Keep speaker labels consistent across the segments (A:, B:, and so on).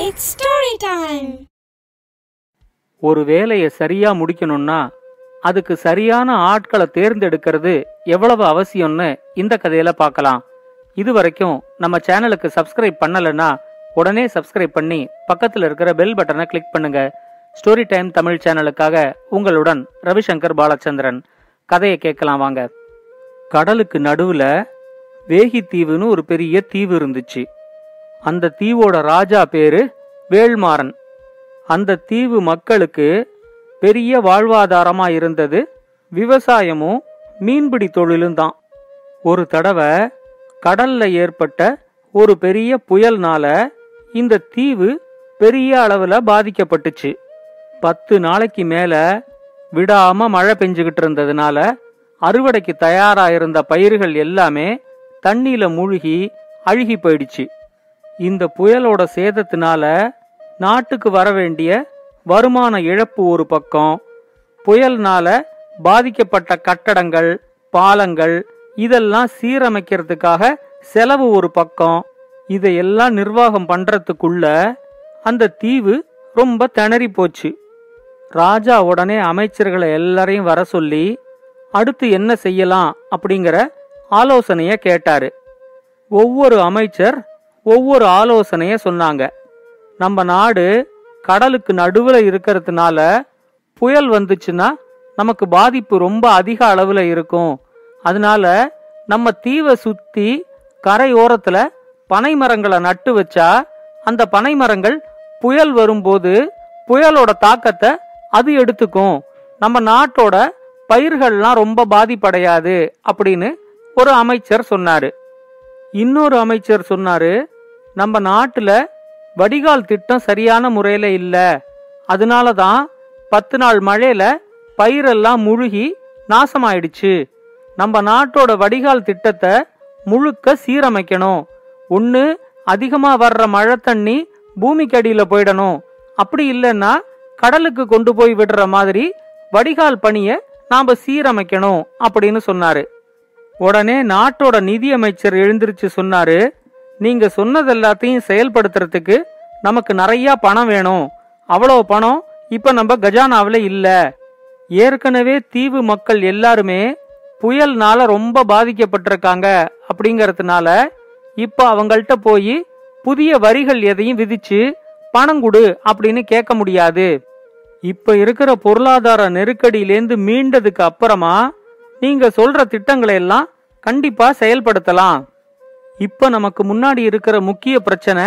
A: It's story time
B: ஒரு வேலையை சரியா முடிக்கணும்னா அதுக்கு சரியான ஆட்களை தேர்ந்தெடுக்கிறது எவ்வளவு அவசியம்னு இந்த கதையில பார்க்கலாம். இது வரைக்கும் நம்ம சேனலுக்கு சப்ஸ்கிரைப் பண்ணலைன்னா உடனே சப்ஸ்கிரைப் பண்ணி பக்கத்தில் இருக்கிற பெல் பட்டனை கிளிக் பண்ணுங்க. ஸ்டோரி டைம் தமிழ் சேனலுக்காக உங்களுடன் ரவிசங்கர் பாலச்சந்திரன். கதையை கேட்கலாம் வாங்க. கடலுக்கு நடுவுல வேகி தீவுன்னு ஒரு பெரிய தீவு இருந்துச்சு. அந்த தீவோட ராஜா பேரு வேள்மாறன். அந்த தீவு மக்களுக்கு பெரிய வாழ்வாதாரமா இருந்தது. விவசாயமும் மீன்பிடி தொழிலும் தான். ஒரு தடவை கடல்ல ஏற்பட்ட ஒரு பெரிய புயல்னால இந்த தீவு பெரிய அளவுல பாதிக்கப்பட்டுச்சு. பத்து நாளைக்கு மேல விடாம மழை பெஞ்சுகிட்டு இருந்ததுனால அறுவடைக்கு தயாரா இருந்த பயிர்கள் எல்லாமே தண்ணியில மூழ்கி அழுகி போயிடுச்சு. இந்த புயலோட சேதத்தினால நாட்டுக்கு வர வேண்டிய வருமான இழப்பு ஒரு பக்கம் புயல்னால பாதிக்கப்பட்ட கட்டடங்கள் பாலங்கள் இதெல்லாம் சீரமைக்கிறதுக்காக செலவு ஒரு பக்கம். இதையெல்லாம் நிர்வாகம் பண்றதுக்குள்ள அந்த தீவு ரொம்ப திணறி போச்சு. ராஜா உடனே அமைச்சர்களை எல்லாரையும் வர சொல்லி அடுத்து என்ன செய்யலாம் அப்படிங்கிற ஆலோசனைய கேட்டாரு. ஒவ்வொரு அமைச்சர் ஒவ்வொரு ஆலோசனையை சொன்னாங்க. நம்ம நாடு கடலுக்கு நடுவில் இருக்கிறதுனால புயல் வந்துச்சுன்னா நமக்கு பாதிப்பு ரொம்ப அதிக அளவில் இருக்கும். அதனால நம்ம தீவை சுற்றி கரையோரத்தில் பனை மரங்களை நட்டு வச்சா அந்த பனை மரங்கள் புயல் வரும்போது புயலோட தாக்கத்தை அது எடுத்துக்கும். நம்ம நாட்டோட பயிர்கள்லாம் ரொம்ப பாதிப்படையாது அப்படின்னு ஒரு அமைச்சர் சொன்னாரு. இன்னொரு அமைச்சர் சொன்னாரு நம்ம நாட்டில் வடிகால் திட்டம் சரியான முறையில் இல்லை. அதனால தான் பத்து நாள் மழையில் பயிரெல்லாம் முழுகி நாசமாயிடுச்சு. நம்ம நாட்டோட வடிகால் திட்டத்தை முழுக்க சீரமைக்கணும். ஒன்று அதிகமாக வர்ற மழை தண்ணி பூமிக்கு அடியில் போயிடணும். அப்படி இல்லைன்னா கடலுக்கு கொண்டு போய் விடுற மாதிரி வடிகால் பணியை நாம் சீரமைக்கணும் அப்படின்னு சொன்னாரு. உடனே நாட்டோட நிதியமைச்சர் எழுந்திருச்சு சொன்னாரு நீங்க சொன்னது எல்லாத்தையும் செயல்படுத்துறதுக்கு நமக்கு நிறைய பணம் வேணும். அவ்வளோ பணம் இப்ப நம்ம கஜானாவில் இல்ல. ஏற்கனவே தீவு மக்கள் எல்லாருமே புயல்னால ரொம்ப பாதிக்கப்பட்டிருக்காங்க அப்படிங்கறதுனால இப்ப அவங்கள்ட்ட போய் புதிய வரிகள் எதையும் விதிச்சு பணம் கொடு அப்படின்னு கேட்க முடியாது. இப்ப இருக்கிற பொருளாதார நெருக்கடியிலேந்து மீண்டதுக்கு அப்புறமா நீங்க சொல்ற திட்டங்களை எல்லாம் கண்டிப்பா செயல்படுத்தலாம். இப்ப நமக்கு முன்னாடி இருக்கிற முக்கிய பிரச்சனை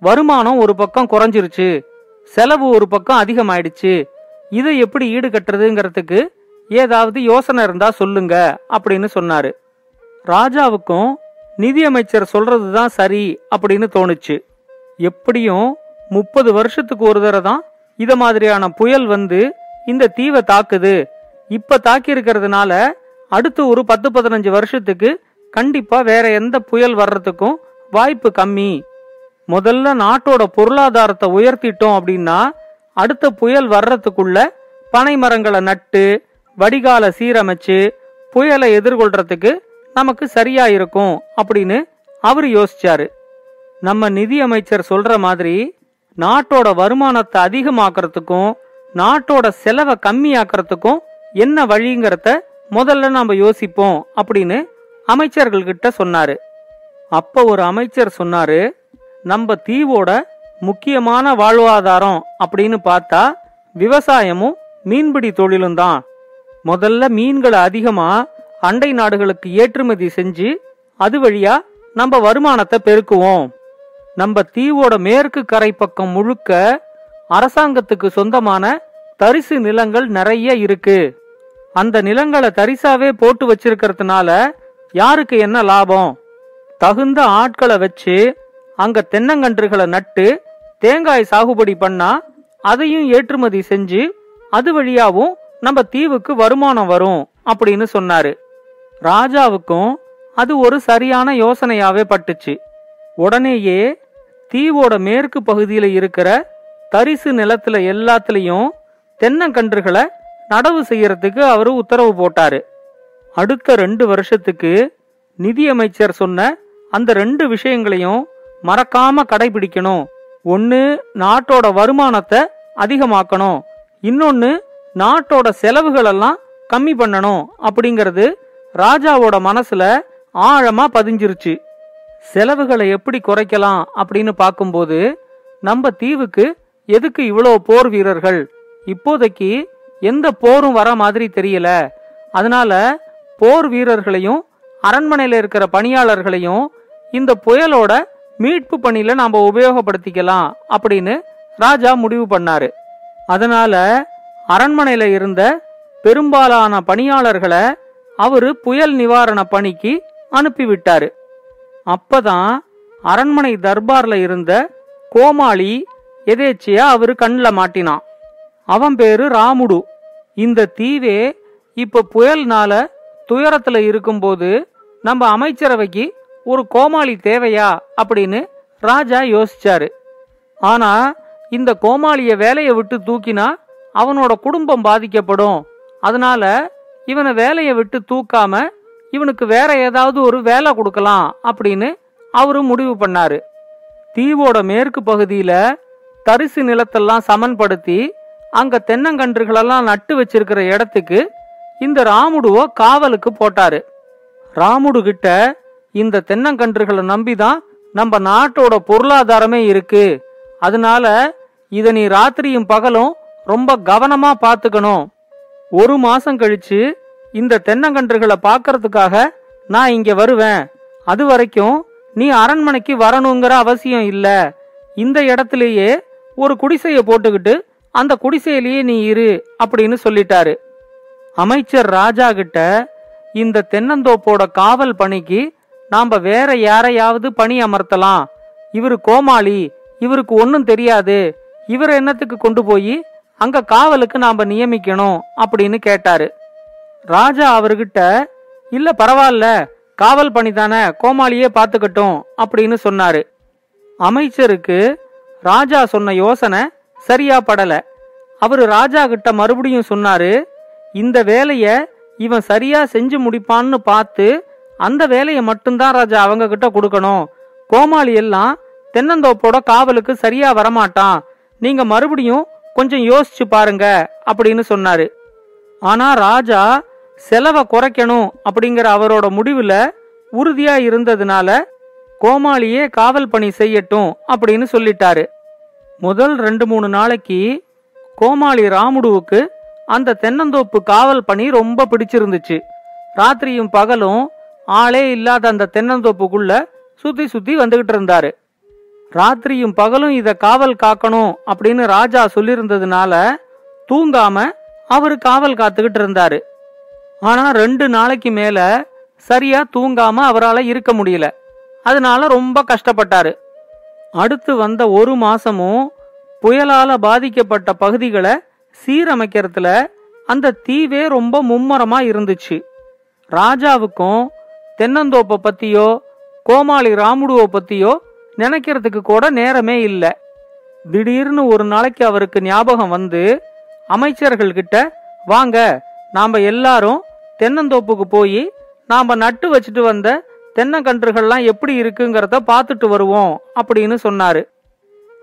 B: வருமானம் ஒரு பக்கம் குறைஞ்சிருச்சு செலவு ஒரு பக்கம் அதிகமாயிடுச்சு. இதை எப்படி ஈடுகட்டுறதுங்கிறதுக்கு ஏதாவது யோசனை இருந்தா சொல்லுங்க அப்படின்னு சொன்னாரு. ராஜாவுக்கும் நிதியமைச்சர் சொல்றதுதான் சரி அப்படின்னு தோணுச்சு. எப்படியும் முப்பது வருஷத்துக்கு ஒரு தடவை தான் இத மாதிரியான புயல் வந்து இந்த தீவை தாக்குது. இப்ப தாக்கி இருக்கிறதுனால அடுத்து ஒரு பத்து பதினஞ்சு வருஷத்துக்கு கண்டிப்பா வேற எந்த புயல் வர்றதுக்கும் வாய்ப்பு கம்மி. முதல்ல நாட்டோட பொருளாதாரத்தை உயர்த்திட்டோம் அப்படின்னா அடுத்த புயல் வர்றதுக்குள்ள பனை மரங்களை நட்டு வடிகால சீரமைச்சு புயலை எதிர்கொள்றதுக்கு நமக்கு சரியா இருக்கும் அப்படின்னு அவர் யோசிச்சாரு. நம்ம நிதியமைச்சர் சொல்ற மாதிரி நாட்டோட வருமானத்தை அதிகமாக்குறதுக்கும் நாட்டோட செலவை கம்மியாக்குறதுக்கும் என்ன வழிங்கிறத முதல்ல நம்ம யோசிப்போம் அப்படின்னு அமைச்சர்கள் கிட்ட சொன்னாரு. அப்ப ஒரு அமைச்சர் சொன்னாரு நம்ம தீவோட முக்கியமான வாழ்வாதாரம் அப்படின்னு பார்த்தா விவசாயமும் மீன்பிடி தொழிலும் தான். முதல்ல மீன்களை அதிகமா அண்டை நாடுகளுக்கு ஏற்றுமதி செஞ்சு அது வழியா நம்ம வருமானத்தை பெருக்குவோம். நம்ம தீவோட மேற்கு கரை பக்கம் முழுக்க அரசாங்கத்துக்கு சொந்தமான தரிசு நிலங்கள் நிறைய இருக்கு. அந்த நிலங்களை தரிசாவே போட்டு வச்சிருக்கிறதுனால யாருக்கு என்ன லாபம்? தகுந்த ஆட்களை வச்சு அங்க தென்னங்கன்றுகளை நட்டு தேங்காய் சாகுபடி பண்ணா அதையும் ஏற்றுமதி செஞ்சு அது வழியாவும் நம்ம தீவுக்கு வருமானம் வரும் அப்படின்னு சொன்னாரு. ராஜாவுக்கும் அது ஒரு சரியான யோசனையாவே பட்டுச்சு. உடனேயே தீவோட மேற்கு பகுதியில இருக்கிற தரிசு நிலத்துல எல்லாத்துலயும் தென்னங்கன்றுகளை நடவு செய்யறதுக்கு அவரு உத்தரவு போட்டாரு. அடுத்த ரெண்டு வருஷத்துக்கு நிதியமைச்சர் சொன்ன அந்த ரெண்டு விஷயங்களையும் மறக்காம கடைபிடிக்கணும். ஒன்று நாட்டோட வருமானத்தை அதிகமாக்கணும். இன்னொன்று நாட்டோட செலவுகளெல்லாம் கம்மி பண்ணணும் அப்படிங்கிறது ராஜாவோட மனசுல ஆழமா பதிஞ்சிருச்சு. செலவுகளை எப்படி குறைக்கலாம் அப்படின்னு பார்க்கும்போது நம்ம தீவுக்கு எதுக்கு இவ்வளோ போர் வீரர்கள்? இப்போதைக்கு எந்த போரும் வர மாதிரி தெரியல. அதனால போர் வீரர்களையும் அரண்மனையில் இருக்கிற பணியாளர்களையும் இந்த புயலோட மீட்பு பணியில நாம உபயோகப்படுத்திக்கலாம் அப்படின்னு ராஜா முடிவு பண்ணாரு. அதனால அரண்மனையில இருந்த பெரும்பாலான பணியாளர்களை அவரு புயல் நிவாரண பணிக்கு அனுப்பிவிட்டாரு. அப்பதான் அரண்மனை தர்பார்ல இருந்த கோமாளி எதேச்சியா அவரு கண்ணில் மாட்டினான். அவன் பேரு ராமுடு. இந்த தீவே இப்ப புயல்னால துயரத்துல இருக்கும்போது நம்ம அமைச்சரவைக்கு ஒரு கோமாளி தேவையா அப்படின்னு ராஜா யோசிச்சாரு. ஆனா இந்த கோமாளிய வேலையை விட்டு தூக்கினா அவனோட குடும்பம் பாதிக்கப்படும். அதனால இவனை வேலையை விட்டு தூக்காம இவனுக்கு வேற ஏதாவது ஒரு வேலை கொடுக்கலாம் அப்படின்னு அவரு முடிவு பண்ணாரு. தீவோட மேற்கு பகுதியில தரிசு நிலத்தெல்லாம் சமன்படுத்தி அங்க தென்னங்கன்றுகளெல்லாம் நட்டு வச்சிருக்கிற இடத்துக்கு இந்த ராமுடுவோ காவலுக்கு போட்டாரு. ராமுடு கிட்ட இந்த தென்னங்கன்றுகளை நம்பிதான் நம்ம நாட்டோட பொருளாதாரமே இருக்கு. அதனால இத நீ ராத்திரியும் பகலும் ரொம்ப கவனமா பாத்துக்கணும் ஒரு மாசம் கழிச்சு இந்த தென்னங்கன்றுகளை பார்க்கறதுக்காக நான் இங்க வருவேன். அது வரைக்கும் நீ அரண்மனைக்கு வரணுங்கிற அவசியம் இல்ல. இந்த இடத்திலேயே ஒரு குடிசைய போட்டுக்கிட்டு அந்த குடிசையிலேயே நீ இரு அப்படின்னு சொல்லிட்டாரு. அமைச்சர் ராஜா கிட்ட இந்த தென்னந்தோப்போட காவல் பணிக்கு நாம வேற யாரையாவது பணி அமர்த்தலாம். இவரு கோமாளி இவருக்கு ஒன்னும் தெரியாது. இவர் என்னத்துக்கு கொண்டு போய் அங்க காவலுக்கு நாம நியமிக்கணும் அப்படின்னு கேட்டாரு. ராஜா அவர்கிட்ட இல்ல பரவாயில்ல காவல் பணி தானே கோமாளியே பாத்துக்கட்டும் அப்படின்னு சொன்னாரு. அமைச்சருக்கு ராஜா சொன்ன யோசனை சரியா படல. அவரு ராஜா கிட்ட மறுபடியும் சொன்னாரு இந்த வேலையை இவன் சரியா செஞ்சு முடிப்பான்னு பார்த்து அந்த வேலையை மட்டும்தான் ராஜா அவங்க கிட்ட கொடுக்கணும். கோமாளி எல்லாம் தென்னந்தோப்போட காவலுக்கு சரியா வரமாட்டான். நீங்க மறுபடியும் கொஞ்சம் யோசிச்சு பாருங்க அப்படின்னு சொன்னாரு. ஆனா ராஜா செலவை குறைக்கணும் அப்படிங்கிற அவரோட முடிவுல உறுதியா இருந்ததுனால கோமாளியே காவல் பணி செய்யட்டும் அப்படின்னு சொல்லிட்டாரு. முதல் ரெண்டு மூணு நாளைக்கு கோமாளி ராமுடுவுக்கு அந்த தென்னந்தோப்பு காவல் பணி ரொம்ப பிடிச்சிருந்துச்சு. ராத்திரியும் பகலும் ஆளே இல்லாத அந்த தென்னந்தோப்புக்குள்ள சுத்தி சுத்தி வந்துகிட்டு இருந்தாரு. ராத்திரியும் பகலும் இத காவல் காக்கணும் அப்படின்னு ராஜா சொல்லியிருந்ததுனால தூங்காம அவரு காவல் காத்துக்கிட்டு இருந்தாரு. ஆனா ரெண்டு நாளைக்கு மேல சரியா தூங்காம அவரால் இருக்க முடியல. அதனால ரொம்ப கஷ்டப்பட்டாரு. அடுத்து வந்த ஒரு மாசமும் புயலால பாதிக்கப்பட்ட பகுதிகளை சீரமைக்கிறதுல அந்த தீவே ரொம்ப மும்முரமா இருந்துச்சு. ராஜாவுக்கும் தென்னந்தோப்பை பத்தியோ கோமாளி ராமுடுவை பத்தியோ நினைக்கிறதுக்கு கூட நேரமே இல்லை. திடீர்னு ஒரு நாளைக்கு அவருக்கு ஞாபகம் வந்து அமைச்சர்கள் கிட்ட வாங்க நாம எல்லாரும் தென்னந்தோப்புக்கு போய் நாம நட்டு வச்சுட்டு வந்த தென்னங்கன்றுகள்லாம் எப்படி இருக்குங்கிறத பார்த்துட்டு வருவோம் அப்படின்னு சொன்னாரு.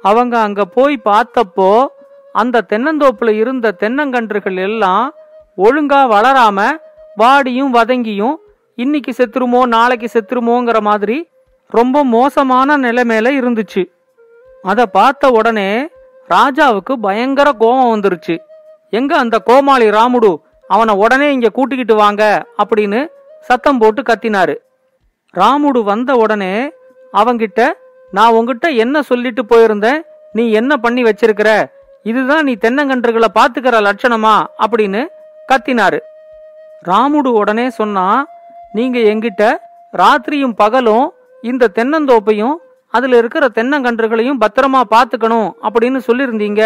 B: அவங்க அங்க போய் பார்த்தப்போ அந்த தென்னந்தோப்புல இருந்த தென்னங்கன்றுகள் எல்லாம் ஒழுங்கா வளராம வாடியும் வதங்கியும் இன்னைக்கு செத்துருமோ நாளைக்கு செத்துருமோங்கிற மாதிரி ரொம்ப மோசமான நிலைமையில இருந்துச்சு. அதை பார்த்த உடனே ராஜாவுக்கு பயங்கர கோபம் வந்துருச்சு. எங்க அந்த கோமாளி ராமுடு? அவனை உடனே இங்க கூட்டிக்கிட்டு வாங்க அப்படின்னு சத்தம் போட்டு கத்தினாரு. ராமுடு வந்த உடனே அவங்கிட்ட நான் உங்ககிட்ட என்ன சொல்லிட்டு போயிருந்தேன்? நீ என்ன பண்ணி வச்சிருக்கிற? இதுதான் நீ தென்னங்கன்றுகளை பாத்துக்கிற லட்சணமா? அப்படின்னு கத்தினாரு. ராமுடு உடனே சொன்னா நீங்க எங்கிட்ட ராத்திரியும் பகலும் இந்த தென்னந்தோப்பையும் அதுல இருக்கிற தென்னங்கன்றுகளையும் பத்திரமா பாத்துக்கணும் அப்படின்னு சொல்லியிருந்தீங்க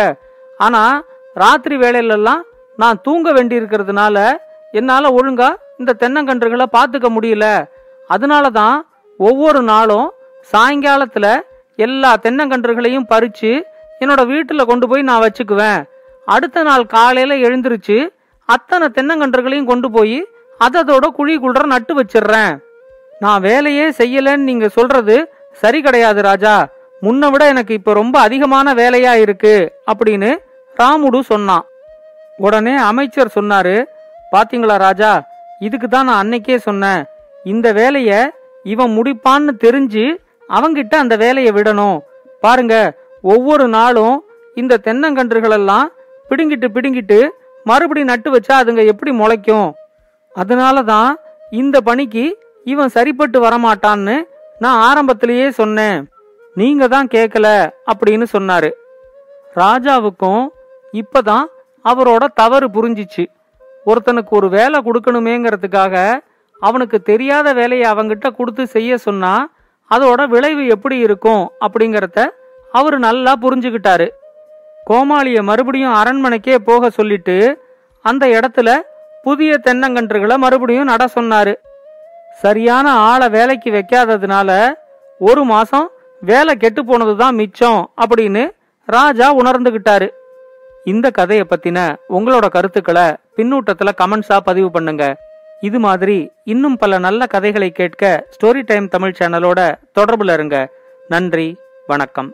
B: ஆனா ராத்திரி வேலையிலெல்லாம் நான் தூங்க வேண்டி இருக்கிறதுனால என்னால ஒழுங்கா இந்த தென்னங்கன்றுகளை பாத்துக்க முடியல. அதனால தான் ஒவ்வொரு நாளும் சாயங்காலத்துல எல்லா தென்னங்கன்றுகளையும் பறிச்சு என்னோட வீட்டில் கொண்டு போய் நான் வச்சுக்குவேன். அடுத்த நாள் காலையில் எழுந்திருச்சு அத்தனை தென்னங்கன்றுகளையும் கொண்டு போய் அதோட குழிக்குள்ள நட்டு வச்சிடுறேன். நான் வேலையே செய்யலன்னு நீங்க சொல்றது சரி கிடையாது ராஜா. முன்ன விட எனக்கு இப்ப ரொம்ப அதிகமான வேலையா இருக்கு அப்படின்னு ராமுடு சொன்னான். உடனே அமைச்சர் சொன்னாரு பாத்தீங்களா ராஜா இதுக்கு தான் நான் அன்னைக்கே சொன்னேன். இந்த வேலைய இவன் முடிப்பான்னு தெரிஞ்சு அவங்கிட்ட அந்த வேலையை விடணும். பாருங்க ஒவ்வொரு நாளும் இந்த தென்னங்கன்றுகளெல்லாம் பிடுங்கிட்டு பிடுங்கிட்டு மறுபடி நட்டு வச்சா அதுங்க எப்படி முளைக்கும்? அதனால தான் இந்த பணிக்கு இவன் சரிப்பட்டு வரமாட்டான்னு நான் ஆரம்பத்திலேயே சொன்னேன். நீங்க தான் கேட்கல அப்படின்னு சொன்னாரு. ராஜாவுக்கும் இப்பதான் அவரோட தவறு புரிஞ்சிச்சு. ஒருத்தனுக்கு ஒரு வேலை கொடுக்கணுமேங்கிறதுக்காக அவனுக்கு தெரியாத வேலையை அவங்கிட்ட கொடுத்து செய்ய சொன்னா அதோட விளைவு எப்படி இருக்கும் அப்படிங்கறத அவரு நல்லா புரிஞ்சுக்கிட்டாரு. கோமாளிய மறுபடியும் அரண்மனைக்கே போக சொல்லிட்டு அந்த இடத்துல புதிய தென்னங்கன்றுகளை மறுபடியும் நட சொன்னாரு. சரியான ஆளை வேலைக்கு வைக்காததுனால ஒரு மாசம் வேலை கெட்டு போனதுதான் மிச்சம் அப்படின்னு ராஜா உணர்ந்துகிட்டாரு. இந்த கதையை பத்தின உங்களோட கருத்துக்களை பின்னூட்டத்துல கமெண்ட்ஸா பதிவு பண்ணுங்க. இது மாதிரி இன்னும் பல நல்ல கதைகளை கேட்க ஸ்டோரி டைம் தமிழ் சேனலோட தொடர்புல இருங்க. நன்றி வணக்கம்.